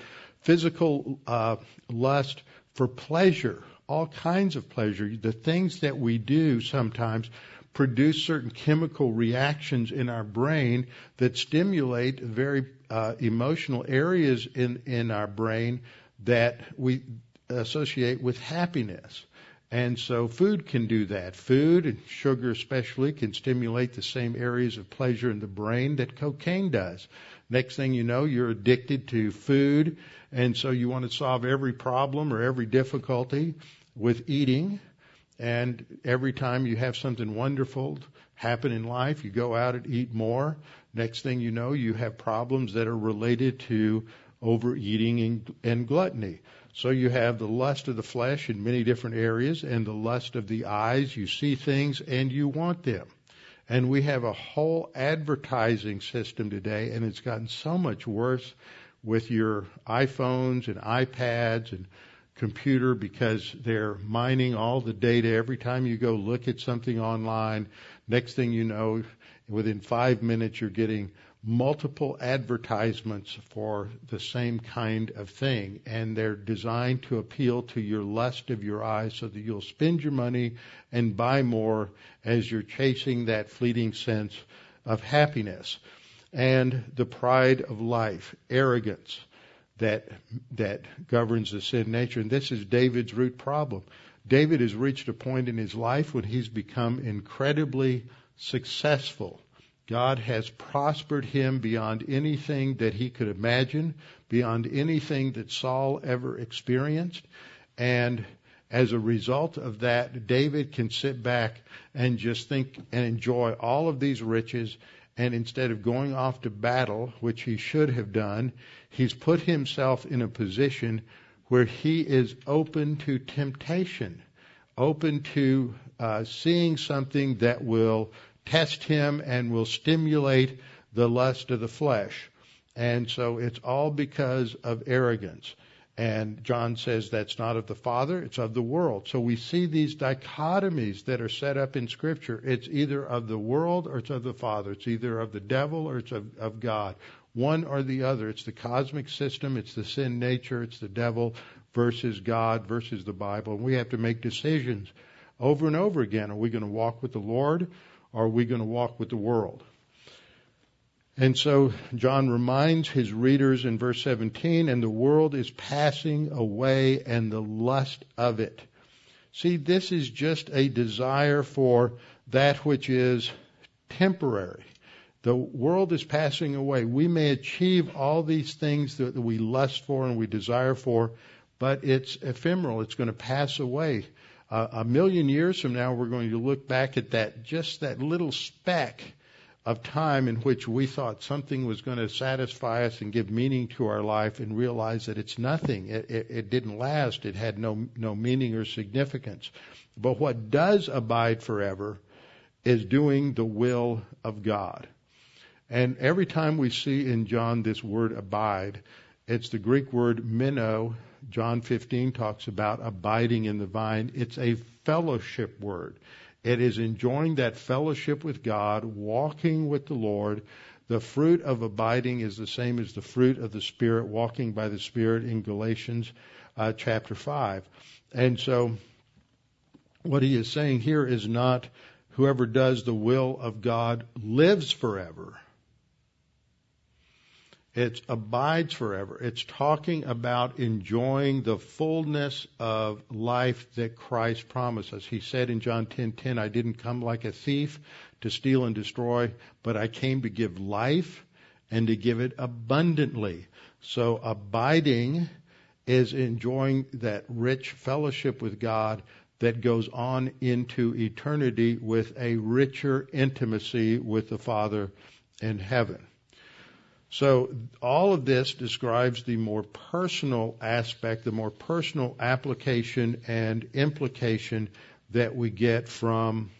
physical uh, lust for pleasure, all kinds of pleasure. The things that we do sometimes produce certain chemical reactions in our brain that stimulate very uh, emotional areas in, in our brain that we associate with happiness. And so food can do that. Food and sugar especially can stimulate the same areas of pleasure in the brain that cocaine does. Next thing you know, you're addicted to food, and so you want to solve every problem or every difficulty with eating. And every time you have something wonderful happen in life, you go out and eat more. Next thing you know, you have problems that are related to overeating and, and gluttony. So you have the lust of the flesh in many different areas and the lust of the eyes. You see things and you want them. And we have a whole advertising system today and it's gotten so much worse with your iPhones and iPads and computer because they're mining all the data every time you go look at something online. Next thing you know, within five minutes you're getting multiple advertisements for the same kind of thing, and they're designed to appeal to your lust of your eyes so that you'll spend your money and buy more as you're chasing that fleeting sense of happiness. And the pride of life, arrogance that that governs the sin nature. And this is David's root problem. David has reached a point in his life when he's become incredibly successful God has prospered him beyond anything that he could imagine, beyond anything that Saul ever experienced. And as a result of that, David can sit back and just think and enjoy all of these riches. And instead of going off to battle, which he should have done, he's put himself in a position where he is open to temptation, open to uh, seeing something that will test him and will stimulate the lust of the flesh. And so it's all because of arrogance. And John says that's not of the Father, it's of the world. So we see these dichotomies that are set up in Scripture. It's either of the world or it's of the Father. It's either of the devil or it's of, of God. One or the other. It's the cosmic system, it's the sin nature, it's the devil versus God versus the Bible. And we have to make decisions over and over again. Are we going to walk with the Lord? Or are we going to walk with the world? And so John reminds his readers in verse 17, and the world is passing away and the lust of it. See, this is just a desire for that which is temporary. The world is passing away. We may achieve all these things that we lust for and we desire for, but it's ephemeral. It's going to pass away uh, a million years from now, we're going to look back at that, just that little speck of time in which we thought something was going to satisfy us and give meaning to our life and realize that it's nothing. It, it, it didn't last. It had no, no meaning or significance. But what does abide forever is doing the will of God. And every time we see in John this word abide, it's the Greek word meno John 15 talks about abiding in the vine. It's a fellowship word. It is enjoying that fellowship with God, walking with the Lord. The fruit of abiding is the same as the fruit of the Spirit, walking by the Spirit in Galatians uh, chapter 5. And so, what he is saying here is not whoever does the will of God lives forever. It abides forever. It's talking about enjoying the fullness of life that Christ promises. He said in John 10:10, "I didn't come like a thief to steal and destroy, but I came to give life and to give it abundantly." So abiding is enjoying that rich fellowship with God that goes on into eternity with a richer intimacy with the Father in heaven. So all of this describes the more personal aspect, the more personal application and implication that we get from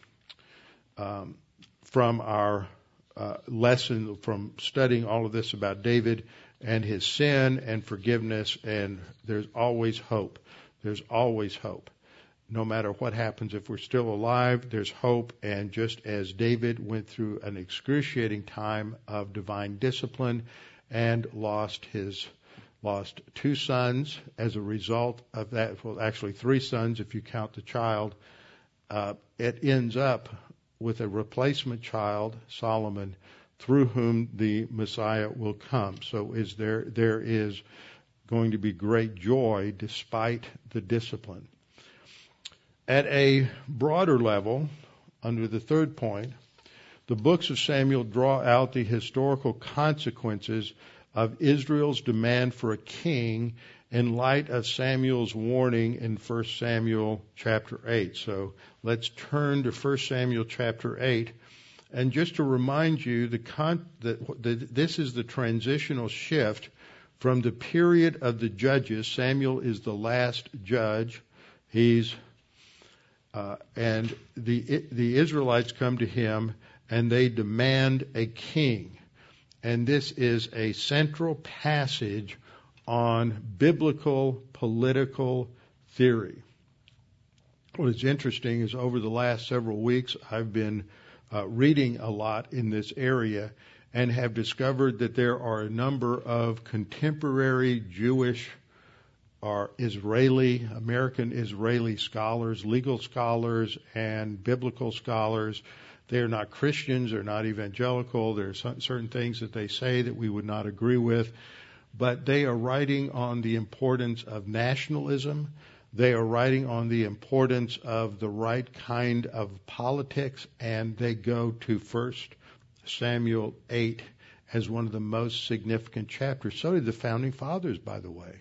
um, from our uh, lesson from studying all of this about David and his sin and forgiveness. And there's always hope. There's always hope no matter what happens, if we're still alive, there's hope. And just as David went through an excruciating time of divine discipline and lost his lost two sons as a result of that, well, actually three sons if you count the child, uh, it ends up with a replacement child, Solomon, through whom the Messiah will come. So is there there is going to be great joy despite the discipline. At a broader level, under the third point, the books of Samuel draw out the historical consequences of Israel's demand for a king in light of Samuel's warning in 1 Samuel chapter 8. So let's turn to 1 Samuel chapter 8. And just to remind you, the con- this is the transitional shift from the period of the judges. Samuel is the last judge. He's uh, and the the Israelites come to him and they demand a king. And this is a central passage on biblical political theory. What is interesting is over the last several weeks, I've been uh, reading a lot in this area and have discovered that there are a number of contemporary Jewish or Israeli, American Israeli scholars, legal scholars, and biblical scholars. They are not Christians, they're not evangelical, there are certain things that they say that we would not agree with but they are writing on the importance of nationalism. They are writing on the importance of the right kind of politics, and they go to First Samuel 8 as one of the most significant chapters. So did the founding fathers, by the way.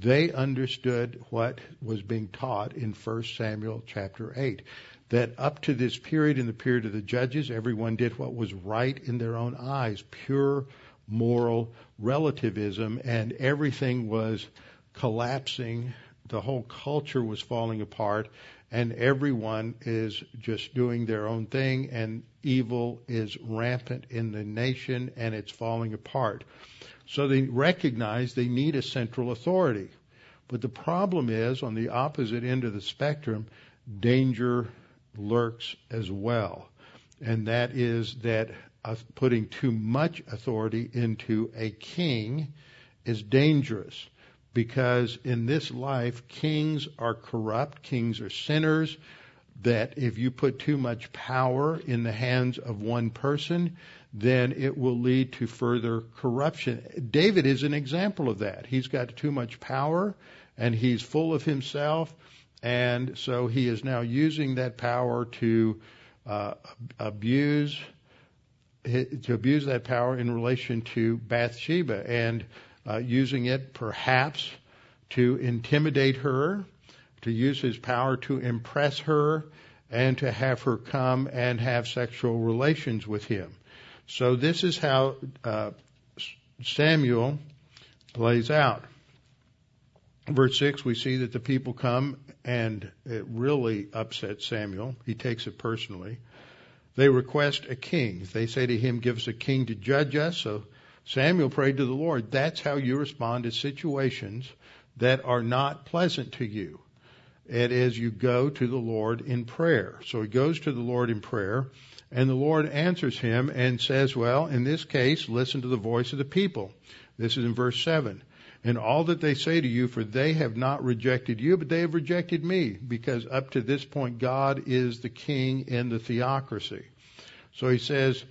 They understood what was being taught in 1 Samuel chapter 8. That up to this period, in the period of the judges, everyone did what was right in their own eyes, pure moral relativism, and everything was collapsing. The whole culture was falling apart, and everyone is just doing their own thing, and evil is rampant in the nation, and it's falling apart. So they recognize they need a central authority. But the problem is, on the opposite end of the spectrum, danger lurks as well. And that is that uh, putting too much authority into a king is dangerous because in this life, kings are corrupt, kings are sinners. That if you put too much power in the hands of one person, then it will lead to further corruption. David is an example of that. He's got too much power and he's full of himself, and so he is now using that power to uh, abuse to abuse that power in relation to Bathsheba and uh, using it perhaps to intimidate her, to use his power to impress her, and to have her come and have sexual relations with him. So this is how uh, Samuel plays out. Verse 6, we see that the people come and it really upsets Samuel. He takes it personally. They request a king. They say to him, Give us a king to judge us. So Samuel prayed to the Lord. That's how you respond to situations that are not pleasant to you. It is you go to the Lord in prayer. So he goes to the Lord in prayer, and the Lord answers him and says, Well, in this case, listen to the voice of the people. This is in verse 7 and all that they say to you, for they have not rejected you, but they have rejected me, because up to this point God is the king in the theocracy. So he says,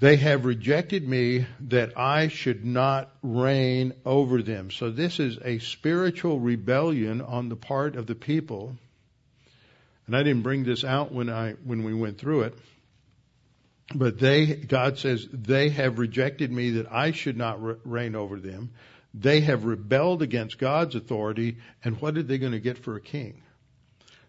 they have rejected me that I should not reign over them. So this is a spiritual rebellion on the part of the people. And I didn't bring this out when I, when we went through it. But they, God says, they have rejected me that I should not reign over them. They have rebelled against God's authority, and what are they going to get for a king?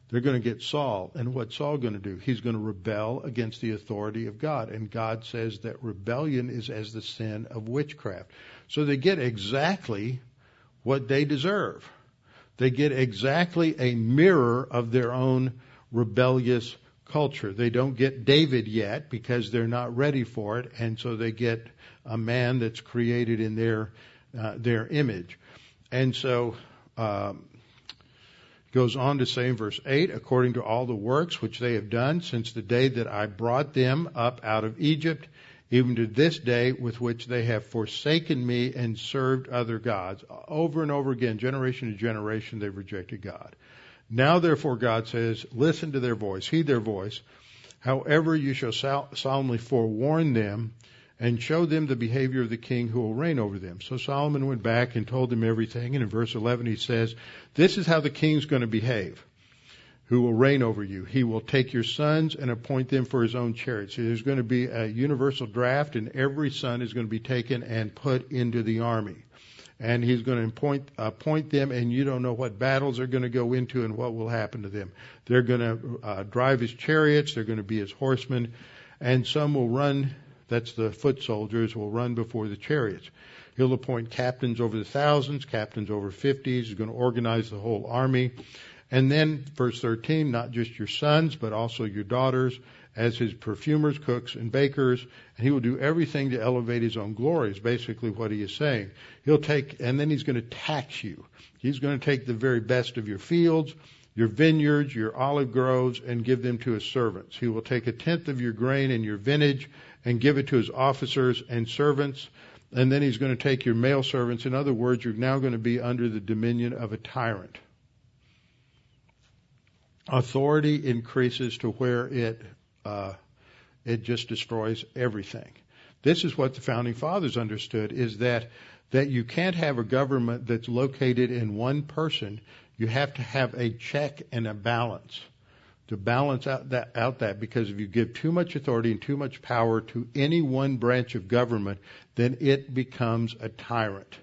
They're going to get Saul, and what's Saul going to do? He's going to rebel against the authority of God, and God says that rebellion is as the sin of witchcraft. So they get exactly what they deserve. They get exactly a mirror of their own rebellious culture. They don't get David yet because they're not ready for it, and so they get a man that's created in their uh, their image. And so um, goes on to say in verse 8, according to all the works which they have done since the day that I brought them up out of Egypt, even to this day with which they have forsaken me and served other gods. Over and over again, generation to generation, they've rejected God. Now therefore God says, listen to their voice, heed their voice. However, you shall solemnly forewarn them and show them the behavior of the king who will reign over them. So Solomon went back and told them everything. And in verse 11 he says, this is how the king's going to behave. who will reign over you. He will take your sons and appoint them for his own chariots. So there's going to be a universal draft, and every son is going to be taken and put into the army. And he's going to appoint, appoint them, and you don't know what battles they're going to go into and what will happen to them. They're going to uh, drive his chariots, they're going to be his horsemen, and some will run, that's the foot soldiers, will run before the chariots. He'll appoint captains over the thousands, captains over fifties. He's going to organize the whole army. And then, verse 13, not just your sons, but also your daughters as his perfumers, cooks, and bakers, and he will do everything to elevate his own glory, is basically what he is saying. He'll take, and then he's going to tax you. He's going to take the very best of your fields, your vineyards, your olive groves, and give them to his servants. He will take a tenth of your grain and your vintage and give it to his officers and servants. And then he's going to take your male servants. In other words, you're now going to be under the dominion of a tyrant authority increases to where it uh, it just destroys everything. This is what the founding fathers understood: is that that you can't have a government that's located in one person. You have to have a check and a balance to balance out that, out that because if you give too much authority and too much power to any one branch of government, then it becomes a tyrant.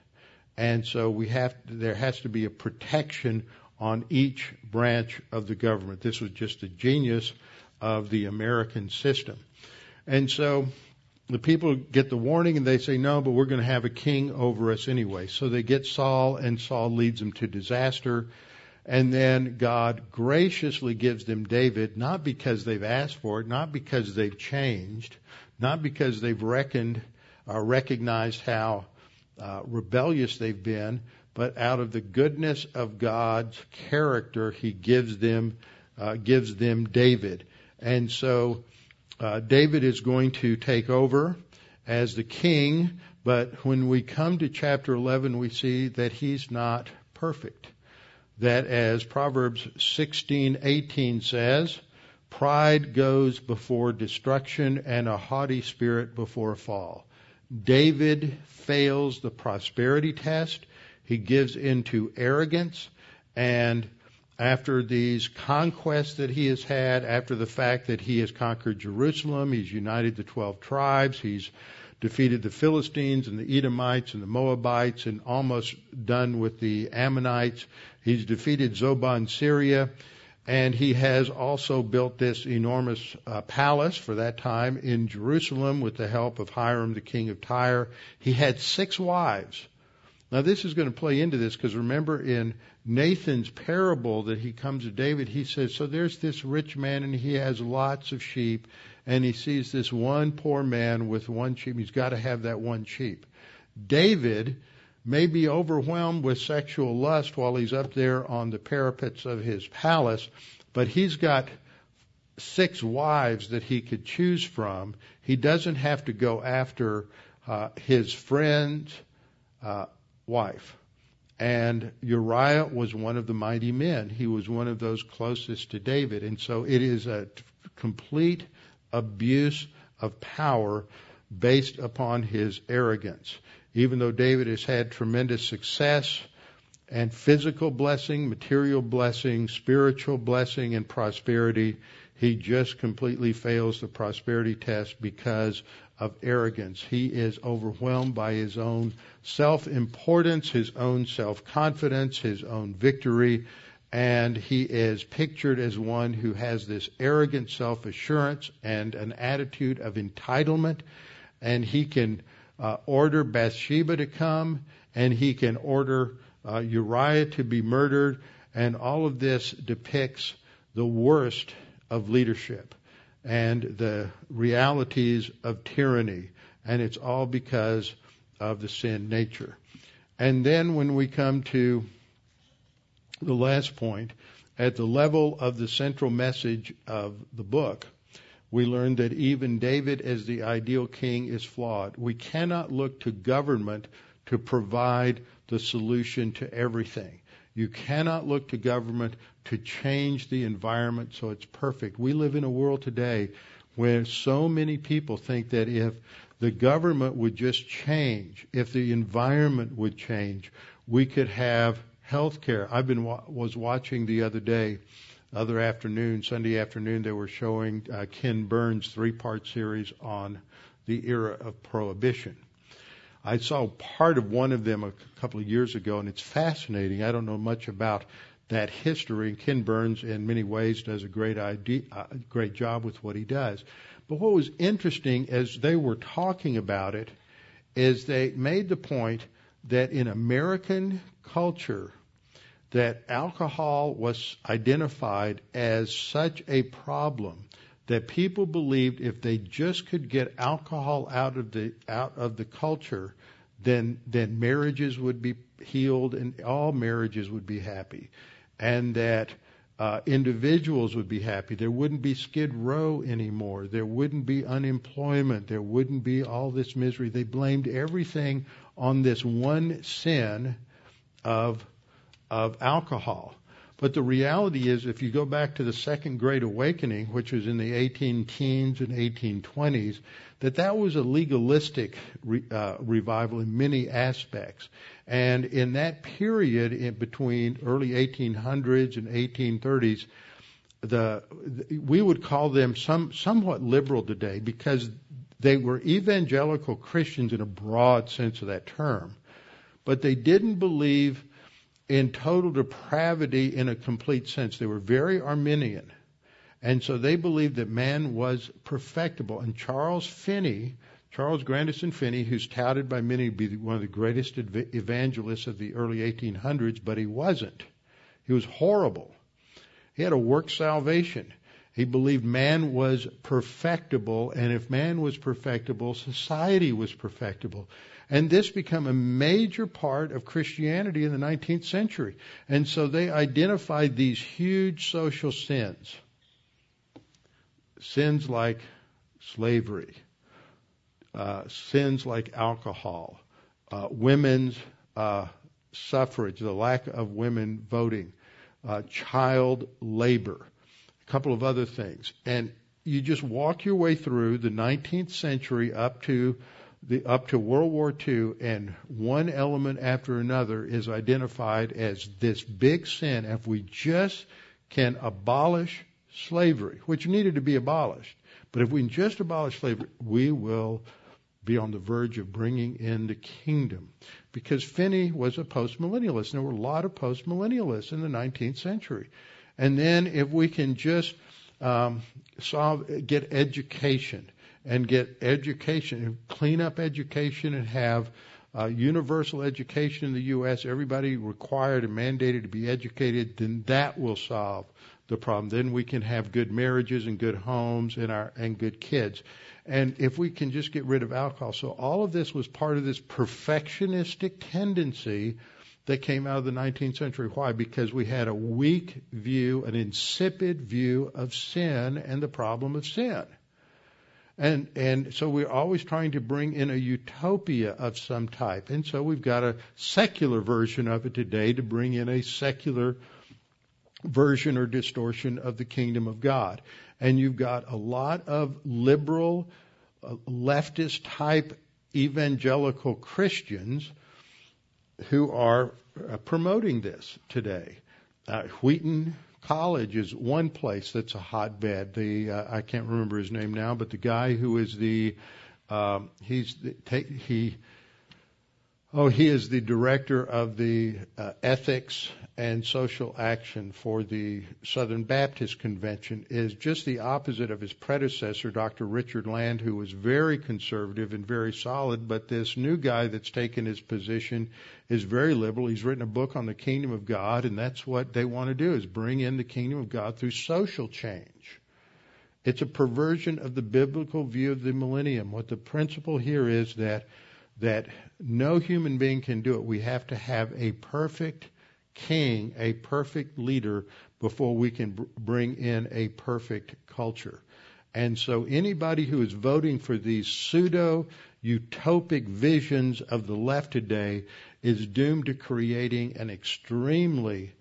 And so we have there has to be a protection on each branch of the government. This was just a genius of the American system. And so the people get the warning and they say, no, but we're going to have a king over us anyway. So they get Saul and Saul leads them to disaster. And then God graciously gives them David, not because they've asked for it, not because they've changed, not because they've reckoned or recognized how uh, rebellious they've been, but out of the goodness of God's character, He gives them uh, gives them David, and so uh, David is going to take over as the king. But when we come to chapter 11, we see that he's not perfect. That as Proverbs 16:18 says, pride goes before destruction and a haughty spirit before fall. David fails the prosperity test he gives into arrogance and after these conquests that he has had, after the fact that he has conquered Jerusalem, he's united the 12 tribes, he's defeated the Philistines and the Edomites and the Moabites and almost done with the Ammonites. He's defeated Zobah in Syria and he has also built this enormous uh, palace for that time in Jerusalem with the help of Hiram, the king of Tyre. He had six wives. Now, this is going to play into this because remember in Nathan's parable that he comes to David, he says, So there's this rich man and he has lots of sheep, and he sees this one poor man with one sheep. He's got to have that one sheep. David may be overwhelmed with sexual lust while he's up there on the parapets of his palace, but he's got six wives that he could choose from. He doesn't have to go after uh, his friends, uh, wife. And Uriah was one of the mighty men. He was one of those closest to David. And so it is a complete abuse of power based upon his arrogance. Even though David has had tremendous success and physical blessing, material blessing, spiritual blessing, and prosperity, he just completely fails the prosperity test because of arrogance. He is overwhelmed by his own self importance, his own self confidence, his own victory, and he is pictured as one who has this arrogant self assurance and an attitude of entitlement, and he can uh, order Bathsheba to come, and he can order uh, Uriah to be murdered, and all of this depicts the worst of leadership and the realities of tyranny. And it's all because of the sin nature. And then when we come to the last point, at the level of the central message of the book, we learn that even David, as the ideal king, is flawed. We cannot look to government to provide the solution to everything. You cannot look to government to change the environment so it's perfect. We live in a world today where so many people think that if the government would just change, if the environment would change, we could have health care. I've been was watching the other day other afternoon, Sunday afternoon, they were showing uh, Ken Burns' three-part series on the era of prohibition. I saw part of one of them a couple of years ago, and it's fascinating. I don't know much about that history, and Ken Burns, in many ways, does a great idea, uh, great job with what he does. But what was interesting as they were talking about it is they made the point that in American culture, that alcohol was identified as such a problem that people believed if they just could get alcohol out of the out of the culture, then then marriages would be healed and all marriages would be happy, and that uh, individuals would be happy. There wouldn't be skid row anymore. There wouldn't be unemployment. There wouldn't be all this misery. They blamed everything on this one sin of of alcohol. But the reality is, if you go back to the Second Great Awakening, which was in the 18 teens and 1820s, that that was a legalistic re, uh, revival in many aspects. And in that period, in between early 1800s and 1830s, the, the we would call them some somewhat liberal today because they were evangelical Christians in a broad sense of that term, but they didn't believe in total depravity in a complete sense. They were very Arminian. And so they believed that man was perfectible. And Charles Finney, Charles Grandison Finney, who's touted by many to be one of the greatest evangelists of the early 1800s, but he wasn't. He was horrible. He had a work salvation. He believed man was perfectible, and if man was perfectible, society was perfectible. And this became a major part of Christianity in the 19th century. And so they identified these huge social sins. Sins like slavery, uh, sins like alcohol, uh, women's uh, suffrage, the lack of women voting, uh, child labor, couple of other things. And you just walk your way through the 19th century up to the, up to World War II, and one element after another is identified as this big sin. If we just can abolish slavery, which needed to be abolished, but if we can just abolish slavery, we will be on the verge of bringing in the kingdom. Because Finney was a postmillennialist. And there were a lot of postmillennialists in the 19th century. And then if we can just um, solve, get education, and get education, clean up education and have uh, universal education in the U.S., everybody required and mandated to be educated, then that will solve the problem. Then we can have good marriages and good homes and our and good kids. And if we can just get rid of alcohol. So all of this was part of this perfectionistic tendency that came out of the 19th century. Why? Because we had a weak view, an insipid view of sin and the problem of sin. And, and so we're always trying to bring in a utopia of some type. And so we've got a secular version of it today to bring in a secular version or distortion of the kingdom of God. And you've got a lot of liberal, uh, leftist type evangelical Christians who are uh, promoting this today. Uh, Wheaton College is one place that's a hotbed. The uh, I can't remember his name now, but the guy who is the um, he's the, take, he oh he is the director of the uh, ethics and social action for the Southern Baptist Convention is just the opposite of his predecessor, Dr. Richard Land, who was very conservative and very solid. But this new guy that's taken his position is very liberal. He's written a book on the kingdom of God, and that's what they want to do is bring in the kingdom of God through social change. It's a perversion of the biblical view of the millennium. What the principle here is that that no human being can do it. We have to have a perfect king, a perfect leader, before we can br- bring in a perfect culture. And so anybody who is voting for these pseudo utopic visions of the left today is doomed to creating an extremely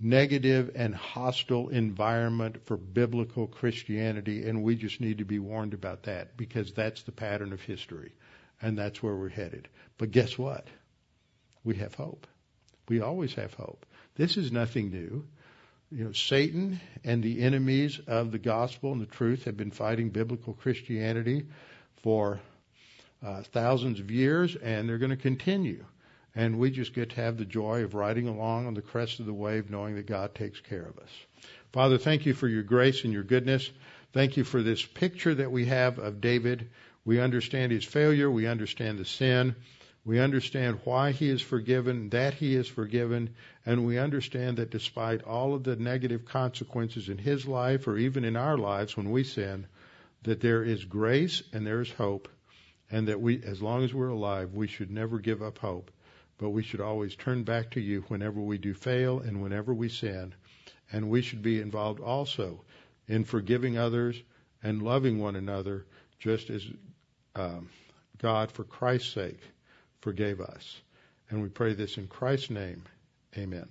negative and hostile environment for biblical Christianity, and we just need to be warned about that because that's the pattern of history, and that's where we're headed. But guess what? We have hope. We always have hope. This is nothing new. you know, Satan and the enemies of the gospel and the truth have been fighting biblical Christianity for uh, thousands of years, and they're going to continue. And we just get to have the joy of riding along on the crest of the wave, knowing that God takes care of us. Father, thank you for your grace and your goodness. Thank you for this picture that we have of David. We understand his failure. We understand the sin. We understand why he is forgiven, that he is forgiven, and we understand that despite all of the negative consequences in his life or even in our lives when we sin, that there is grace and there is hope, and that we, as long as we're alive, we should never give up hope, but we should always turn back to you whenever we do fail and whenever we sin, and we should be involved also in forgiving others and loving one another, just as um, God, for Christ's sake, forgave us. And we pray this in Christ's name. Amen.